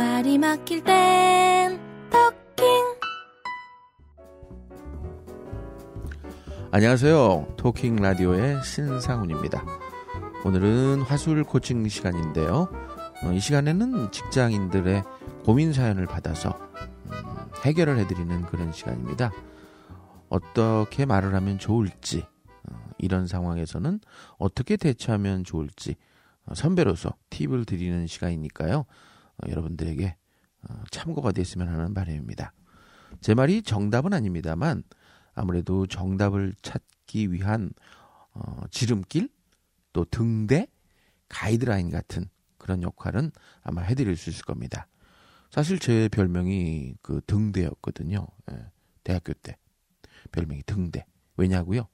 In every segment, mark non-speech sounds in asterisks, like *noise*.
말이 막힐 땐 토킹 안녕하세요. 토킹 라디오의 신상훈입니다. 오늘은 화술 코칭 시간인데요. 어, 이 시간에는 직장인들의 고민 사연을 받아서 음, 해결을 해드리는 그런 시간입니다. 어떻게 말을 하면 좋을지, 어, 이런 상황에서는 어떻게 대처하면 좋을지 어, 선배로서 팁을 드리는 시간이니까요. 어, 여러분들에게 어, 참고가 됐으면 하는 바람입니다. 제 말이 정답은 아닙니다만 아무래도 정답을 찾기 위한 어, 지름길 또 등대 가이드라인 같은 그런 역할은 아마 해드릴 수 있을 겁니다. 사실 제 별명이 그 등대였거든요. 예, 대학교 때 별명이 등대. 왜냐고요?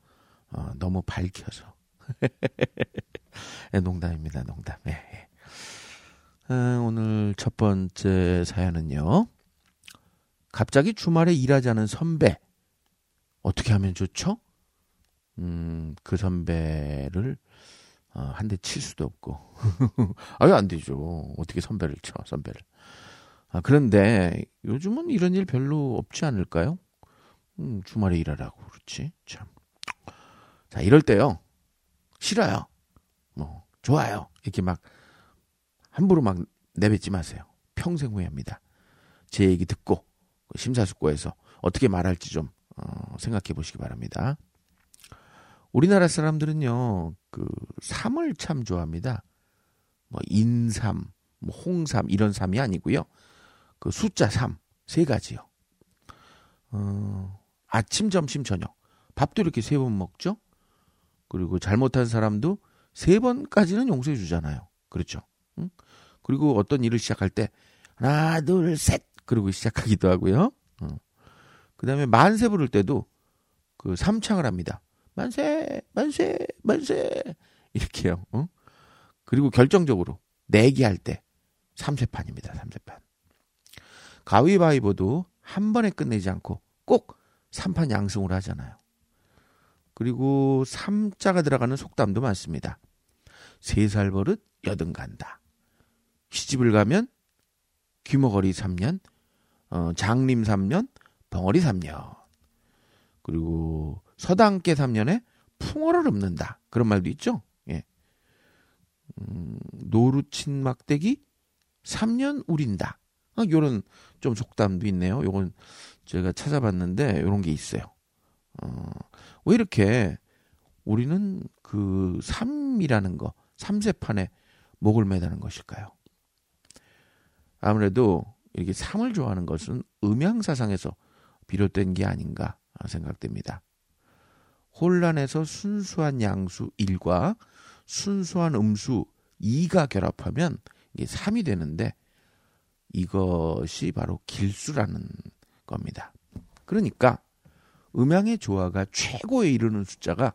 어, 너무 밝혀서. *laughs* 예, 농담입니다, 농담. 예, 예. 어, 오늘 첫 번째 사연은요. 갑자기 주말에 일하자는 선배. 어떻게 하면 좋죠? 음, 그 선배를 어, 한대 칠 수도 없고. *laughs* 아유, 안 되죠. 어떻게 선배를 쳐, 선배를. 아, 그런데 요즘은 이런 일 별로 없지 않을까요? 음, 주말에 일하라고 그렇지. 참. 자, 이럴 때요. 싫어요. 뭐, 좋아요. 이렇게 막 함부로 막 내뱉지 마세요. 평생 후회합니다. 제 얘기 듣고 심사숙고해서 어떻게 말할지 좀 어, 생각해 보시기 바랍니다. 우리나라 사람들은요, 그 삼을 참 좋아합니다. 뭐 인삼, 뭐 홍삼 이런 삼이 아니고요. 그 숫자 3, 세 가지요. 어, 아침, 점심, 저녁. 밥도 이렇게 세 번 먹죠? 그리고 잘못한 사람도 세 번까지는 용서해 주잖아요. 그렇죠? 응? 그리고 어떤 일을 시작할 때 하나, 둘, 셋 그러고 시작하기도 하고요. 어. 그 다음에 만세 부를 때도 그 삼창을 합니다. 만세, 만세, 만세 이렇게요. 어? 그리고 결정적으로 내기할 때 삼세판입니다. 삼세판. 가위바위보도 한 번에 끝내지 않고 꼭 3판 양승을 하잖아요. 그리고 3자가 들어가는 속담도 많습니다. 세살 버릇 여든 간다. 시집을 가면 귀머거리 3년, 어, 장림 3년, 벙어리 3년. 그리고 서당께 3년에 풍어를 읊는다. 그런 말도 있죠. 예. 음, 노루친 막대기 3년 우린다. 아, 요런 좀 속담도 있네요. 요건 제가 찾아봤는데 요런 게 있어요. 어, 왜 이렇게 우리는 그 3이라는 거, 3세판에 목을 매다는 것일까요? 아무래도 이렇게 3을 좋아하는 것은 음양 사상에서 비롯된 게 아닌가 생각됩니다. 혼란에서 순수한 양수 1과 순수한 음수 2가 결합하면 이게 3이 되는데 이것이 바로 길수라는 겁니다. 그러니까 음양의 조화가 최고에 이르는 숫자가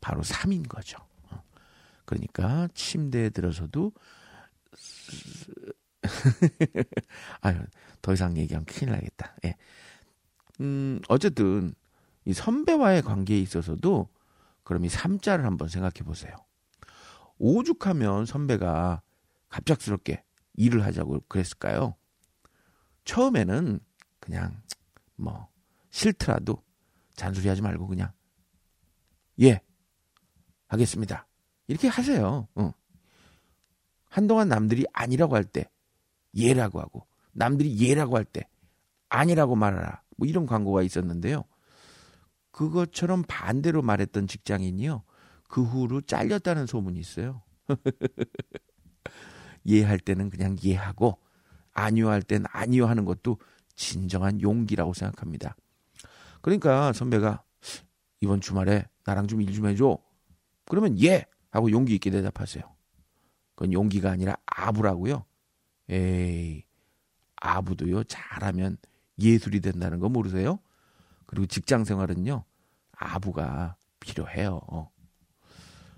바로 3인 거죠. 그러니까 침대에 들어서도 *laughs* 아유, 더 이상 얘기하면 큰일 나겠다. 예. 음, 어쨌든 이 선배와의 관계에 있어서도 그럼 이 3자를 한번 생각해 보세요. 오죽하면 선배가 갑작스럽게 일을 하자고 그랬을까요? 처음에는 그냥 뭐 싫더라도 잔소리 하지 말고 그냥 예 하겠습니다. 이렇게 하세요. 어. 한동안 남들이 아니라고 할 때 예라고 하고 남들이 예라고 할 때 아니라고 말하라. 뭐 이런 광고가 있었는데요. 그것처럼 반대로 말했던 직장인이요. 그 후로 잘렸다는 소문이 있어요. *laughs* 예할 때는 그냥 예하고 아니요 할 때는 아니요 하는 것도 진정한 용기라고 생각합니다. 그러니까 선배가 이번 주말에 나랑 좀 일좀 해줘. 그러면 예 하고 용기 있게 대답하세요. 그건 용기가 아니라 아부라고요. 에이 아부도요 잘하면 예술이 된다는 거 모르세요? 그리고 직장 생활은요 아부가 필요해요.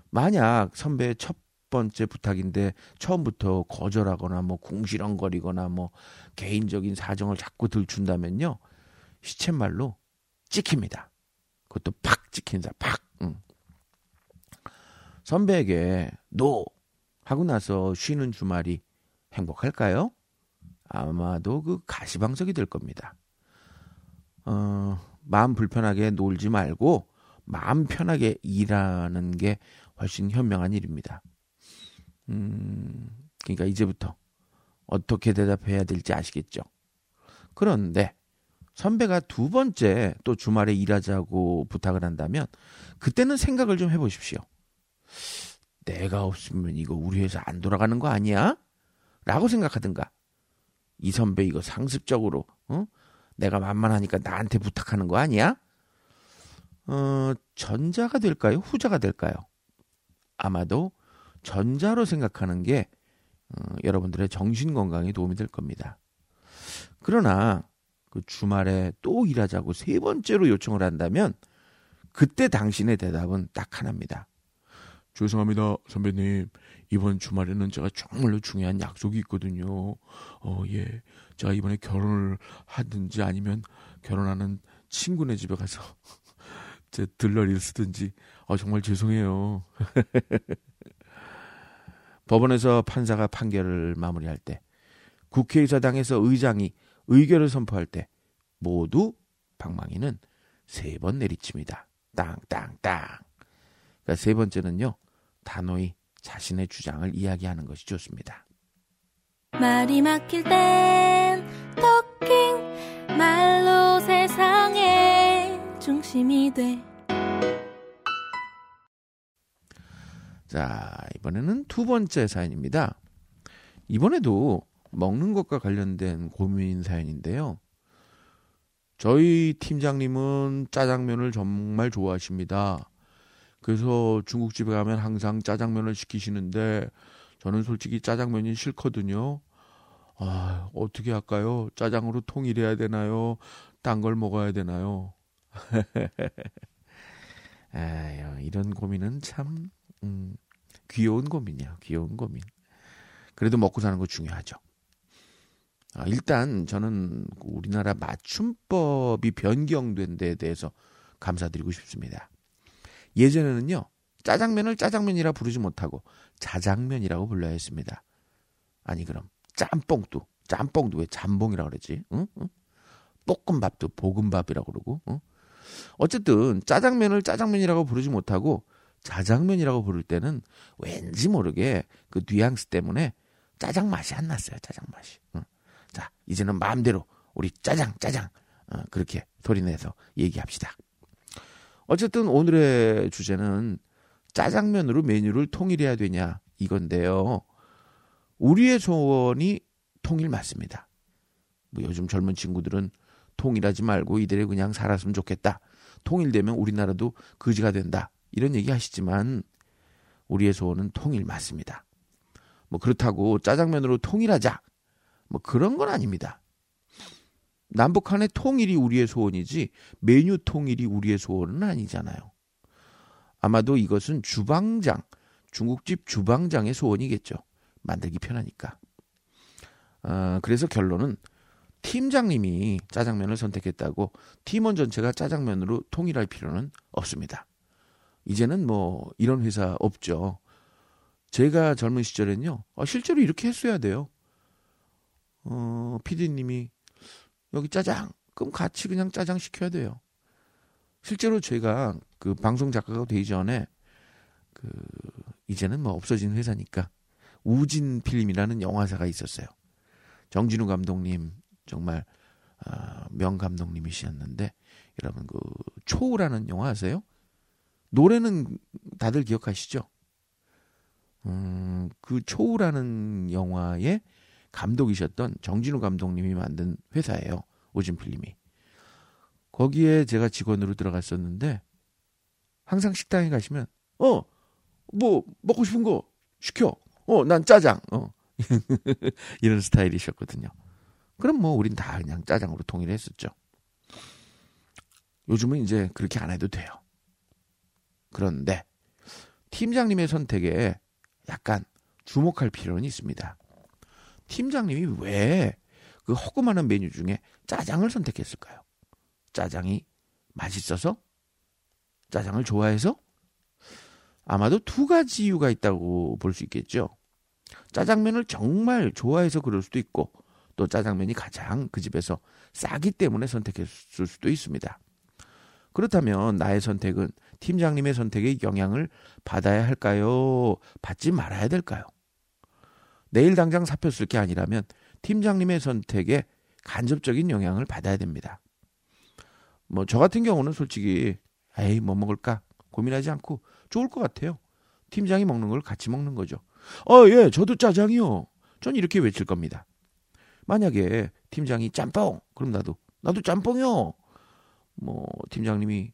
만약 선배의 첫 번째 부탁인데 처음부터 거절하거나 뭐 궁시렁거리거나 뭐 개인적인 사정을 자꾸 들춘다면요 시쳇말로 찍힙니다. 그것도 팍 찍힌다. 팍. 응. 선배에게 노 하고 나서 쉬는 주말이 행복할까요? 아마도 그 가시방석이 될 겁니다. 어, 마음 불편하게 놀지 말고 마음 편하게 일하는 게 훨씬 현명한 일입니다. 음, 그러니까 이제부터 어떻게 대답해야 될지 아시겠죠? 그런데 선배가 두 번째 또 주말에 일하자고 부탁을 한다면 그때는 생각을 좀 해보십시오. 내가 없으면 이거 우리 회사 안 돌아가는 거 아니야? 라고 생각하든가. 이 선배 이거 상습적으로, 어? 내가 만만하니까 나한테 부탁하는 거 아니야? 어, 전자가 될까요? 후자가 될까요? 아마도 전자로 생각하는 게 어, 여러분들의 정신 건강에 도움이 될 겁니다. 그러나 그 주말에 또 일하자고 세 번째로 요청을 한다면 그때 당신의 대답은 딱 하나입니다. 죄송합니다, 선배님. 이번 주말에는 제가 정말로 중요한 약속이 있거든요. 어, 예. 제가 이번에 결혼을 하든지 아니면 결혼하는 친구네 집에 가서 *laughs* 제 들러리를 쓰든지, 어, 정말 죄송해요. *laughs* 법원에서 판사가 판결을 마무리할 때, 국회의사당에서 의장이 의결을 선포할 때, 모두 방망이는 세 번 내리칩니다. 땅 땅 땅. 그러니까 세 번째는요, 단호히 자신의 주장을 이야기하는 것이 좋습니다. 말이 막힐 땐 토킹 말로 세상의 중심이 돼 자, 이번에는 두 번째 사연입니다. 이번에도 먹는 것과 관련된 고민 사연인데요. 저희 팀장님은 짜장면을 정말 좋아하십니다. 그래서 중국집에 가면 항상 짜장면을 시키시는데 저는 솔직히 짜장면이 싫거든요. 아, 어떻게 할까요? 짜장으로 통일해야 되나요? 딴 걸 먹어야 되나요? *laughs* 아유, 이런 고민은 참 음, 귀여운 고민이야. 귀여운 고민. 그래도 먹고 사는 거 중요하죠. 아, 일단 저는 우리나라 맞춤법이 변경된 데에 대해서 감사드리고 싶습니다. 예전에는요, 짜장면을 짜장면이라 부르지 못하고 자장면이라고 불러야 했습니다. 아니, 그럼 짬뽕도, 짬뽕도 왜 잠봉이라고 그러지? 응? 응? 볶음밥도 볶음밥이라고 그러고, 응? 어쨌든 짜장면을 짜장면이라고 부르지 못하고 자장면이라고 부를 때는 왠지 모르게 그 뉘앙스 때문에 짜장 맛이 안 났어요. 짜장 맛이. 응. 자, 이제는 마음대로 우리 짜장, 짜장 어, 그렇게 소리내서 얘기합시다. 어쨌든 오늘의 주제는 짜장면으로 메뉴를 통일해야 되냐 이건데요. 우리의 소원이 통일 맞습니다. 뭐 요즘 젊은 친구들은 통일하지 말고 이대로 그냥 살았으면 좋겠다. 통일되면 우리나라도 거지가 된다. 이런 얘기 하시지만 우리의 소원은 통일 맞습니다. 뭐 그렇다고 짜장면으로 통일하자. 뭐 그런 건 아닙니다. 남북한의 통일이 우리의 소원이지 메뉴 통일이 우리의 소원은 아니잖아요. 아마도 이것은 주방장, 중국집 주방장의 소원이겠죠. 만들기 편하니까. 어, 그래서 결론은 팀장님이 짜장면을 선택했다고 팀원 전체가 짜장면으로 통일할 필요는 없습니다. 이제는 뭐 이런 회사 없죠. 제가 젊은 시절엔요, 어, 실제로 이렇게 했어야 돼요. 어, 피디님이 여기 짜장. 그럼 같이 그냥 짜장 시켜야 돼요. 실제로 제가 그 방송 작가가 되기 전에 그 이제는 뭐 없어진 회사니까 우진 필름이라는 영화사가 있었어요. 정진우 감독님 정말 어, 명 감독님이셨는데 여러분 그 초우라는 영화 아세요? 노래는 다들 기억하시죠? 음, 그 초우라는 영화의 감독이셨던 정진우 감독님이 만든 회사예요. 오진필님이. 거기에 제가 직원으로 들어갔었는데 항상 식당에 가시면 어 뭐 먹고 싶은 거 시켜. 어 난 짜장. 어 *laughs* 이런 스타일이셨거든요. 그럼 뭐 우린 다 그냥 짜장으로 통일했었죠. 요즘은 이제 그렇게 안 해도 돼요. 그런데 팀장님의 선택에 약간 주목할 필요는 있습니다. 팀장님이 왜 그 허구많은 메뉴 중에 짜장을 선택했을까요? 짜장이 맛있어서? 짜장을 좋아해서? 아마도 두 가지 이유가 있다고 볼 수 있겠죠. 짜장면을 정말 좋아해서 그럴 수도 있고, 또 짜장면이 가장 그 집에서 싸기 때문에 선택했을 수도 있습니다. 그렇다면 나의 선택은 팀장님의 선택에 영향을 받아야 할까요? 받지 말아야 될까요? 내일 당장 사표 쓸 게 아니라면 팀장님의 선택에 간접적인 영향을 받아야 됩니다. 뭐 저 같은 경우는 솔직히 에이 뭐 먹을까 고민하지 않고 좋을 것 같아요. 팀장이 먹는 걸 같이 먹는 거죠. 어, 예, 저도 짜장이요. 전 이렇게 외칠 겁니다. 만약에 팀장이 짬뽕, 그럼 나도 나도 짬뽕이요. 뭐 팀장님이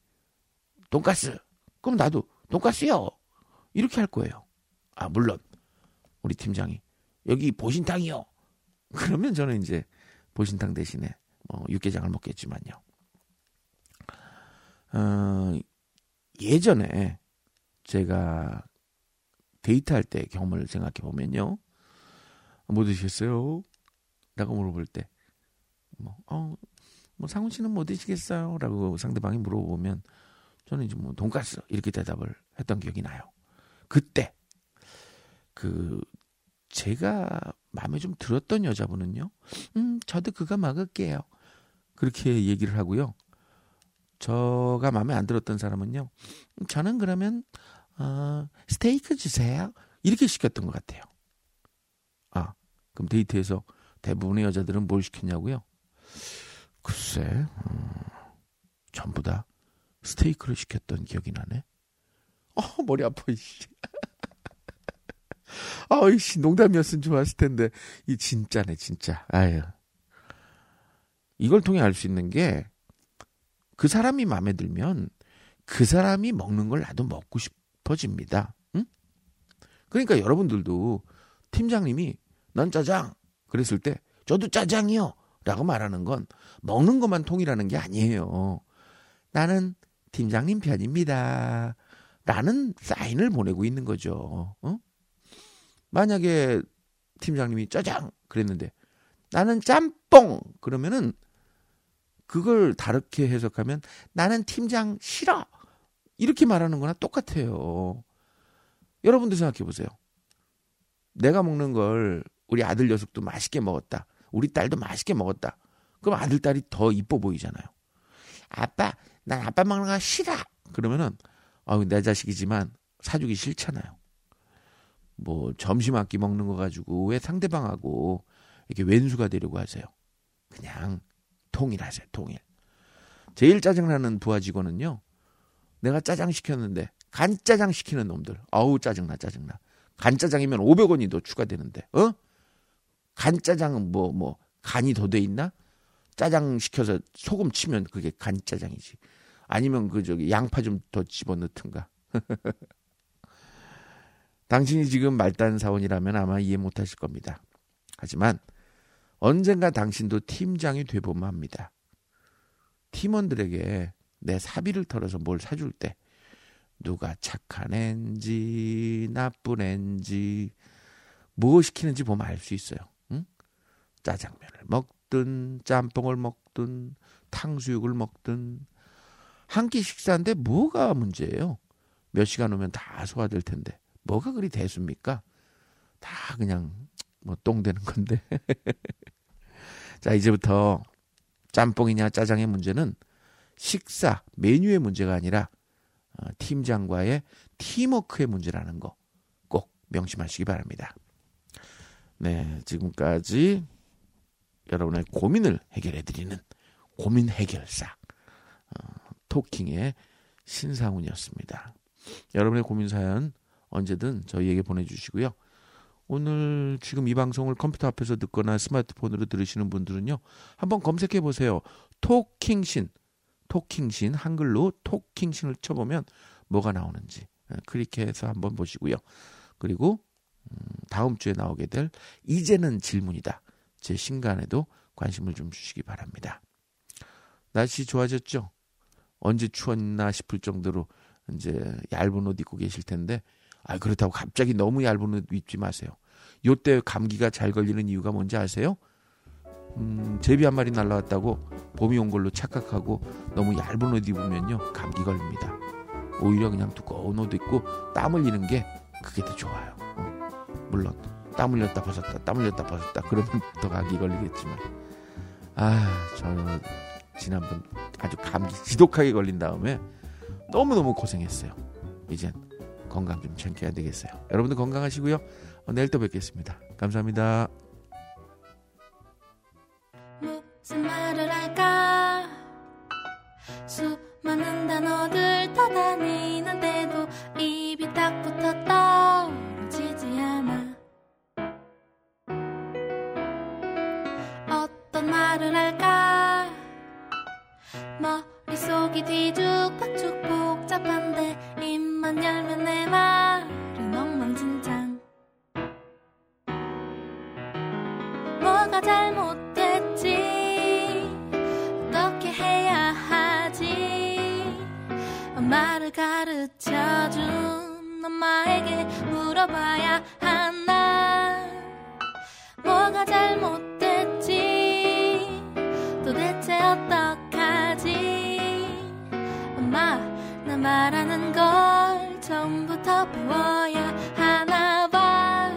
돈가스, 그럼 나도 돈가스요. 이렇게 할 거예요. 아 물론 우리 팀장이 여기 보신탕이요. 그러면 저는 이제 보신탕 대신에 뭐 육개장을 먹겠지만요. 어, 예전에 제가 데이트할 때 경험을 생각해 보면요. 뭐 드시겠어요? 라고 물어볼 때, 뭐, 어, 뭐 상훈 씨는 뭐 드시겠어요? 라고 상대방이 물어보면 저는 이제 뭐 돈가스 이렇게 대답을 했던 기억이 나요. 그때 그 제가 마음에 좀 들었던 여자분은요. 음, 저도 그거 먹을게요. 그렇게 얘기를 하고요. 저가 마음에 안 들었던 사람은요. 저는 그러면 어, 스테이크 주세요. 이렇게 시켰던 것 같아요. 아, 그럼 데이트에서 대부분의 여자들은 뭘 시켰냐고요? 글쎄, 음, 전부 다 스테이크를 시켰던 기억이 나네. 어, 머리 아파, 이씨. 아이씨, 농담이었으면 좋았을 텐데. 이 진짜네, 진짜. 아유. 이걸 통해 알 수 있는 게, 그 사람이 마음에 들면, 그 사람이 먹는 걸 나도 먹고 싶어집니다. 응? 그러니까 여러분들도 팀장님이, 난 짜장! 그랬을 때, 저도 짜장이요! 라고 말하는 건, 먹는 것만 통일하는 게 아니에요. 나는 팀장님 편입니다. 라는 사인을 보내고 있는 거죠. 어? 만약에 팀장님이 짜장 그랬는데 나는 짬뽕 그러면은 그걸 다르게 해석하면 나는 팀장 싫어 이렇게 말하는 거나 똑같아요. 여러분도 생각해 보세요. 내가 먹는 걸 우리 아들 녀석도 맛있게 먹었다. 우리 딸도 맛있게 먹었다. 그럼 아들 딸이 더 이뻐 보이잖아요. 아빠, 난 아빠 먹는 거 싫어. 그러면은 아유 내 자식이지만 사주기 싫잖아요. 뭐 점심 한끼 먹는 거 가지고 왜 상대방하고 이렇게 왼수가 되려고 하세요? 그냥 통일하세요. 통일. 제일 짜증나는 부하 직원은요. 내가 짜장 시켰는데 간짜장 시키는 놈들. 아우 짜증나 짜증나. 간짜장이면 500원이 더 추가되는데. 어? 간짜장은 뭐뭐 뭐 간이 더 돼 있나? 짜장 시켜서 소금 치면 그게 간짜장이지. 아니면 그 저기 양파 좀 더 집어넣든가. *laughs* 당신이 지금 말단 사원이라면 아마 이해 못하실 겁니다. 하지만 언젠가 당신도 팀장이 되보면 합니다. 팀원들에게 내 사비를 털어서 뭘 사줄 때 누가 착한 앤지 나쁜 앤지 뭐 시키는지 보면 알 수 있어요. 응? 짜장면을 먹든 짬뽕을 먹든 탕수육을 먹든 한 끼 식사인데 뭐가 문제예요? 몇 시간 오면 다 소화될 텐데 뭐가 그리 대수입니까? 다 그냥 뭐 똥 되는 건데. *laughs* 자 이제부터 짬뽕이냐 짜장의 문제는 식사 메뉴의 문제가 아니라 어, 팀장과의 팀워크의 문제라는 거 꼭 명심하시기 바랍니다. 네, 지금까지 여러분의 고민을 해결해 드리는 고민 해결사 어, 토킹의 신상훈이었습니다. 여러분의 고민 사연 언제든 저희에게 보내주시고요. 오늘 지금 이 방송을 컴퓨터 앞에서 듣거나 스마트폰으로 들으시는 분들은요. 한번 검색해 보세요. 토킹신. 토킹신 한글로 토킹신을 쳐보면 뭐가 나오는지 예, 클릭해서 한번 보시고요. 그리고 음, 다음 주에 나오게 될 이제는 질문이다. 제 신간에도 관심을 좀 주시기 바랍니다. 날씨 좋아졌죠? 언제 추웠나 싶을 정도로 이제 얇은 옷 입고 계실 텐데 아, 그렇다고 갑자기 너무 얇은 옷 입지 마세요. 요때 감기가 잘 걸리는 이유가 뭔지 아세요? 음, 제비 한 마리 날라왔다고 봄이 온 걸로 착각하고 너무 얇은 옷 입으면요 감기 걸립니다. 오히려 그냥 두꺼운 옷 입고 땀 흘리는 게 그게 더 좋아요. 어. 물론 땀 흘렸다 벗었다 땀 흘렸다 벗었다 그러면 *laughs* 더 감기 걸리겠지만 아저 지난번 아주 감기 지독하게 걸린 다음에 너무너무 고생했어요 이젠 건강 좀 챙겨야 되겠어요. 여러분들 건강하시고요. 어, 내일 또 뵙겠습니다. 감사합니다. 무슨 말을 할까? 수많은 단어들 떠다니는데도 입이 딱 어떤 말을 할까? 머릿속이 뒤죽박죽 복잡한데 입만 열면 내 말은 엉망진창. 뭐가 잘못됐지? 어떻게 해야 하지? 말을 가르쳐준 엄마에게 물어봐야 하나? 뭐가 잘못됐지? 도대체 어떡하지? 엄마 나 말하는 걸 처음부터 배워야 하나 봐.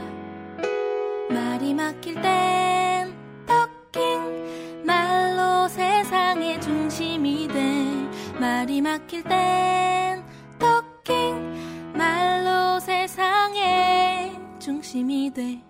말이 막힐 땐 토킹 말로 세상의 중심이 돼. 말이 막힐 땐 토킹 말로 세상의 중심이 돼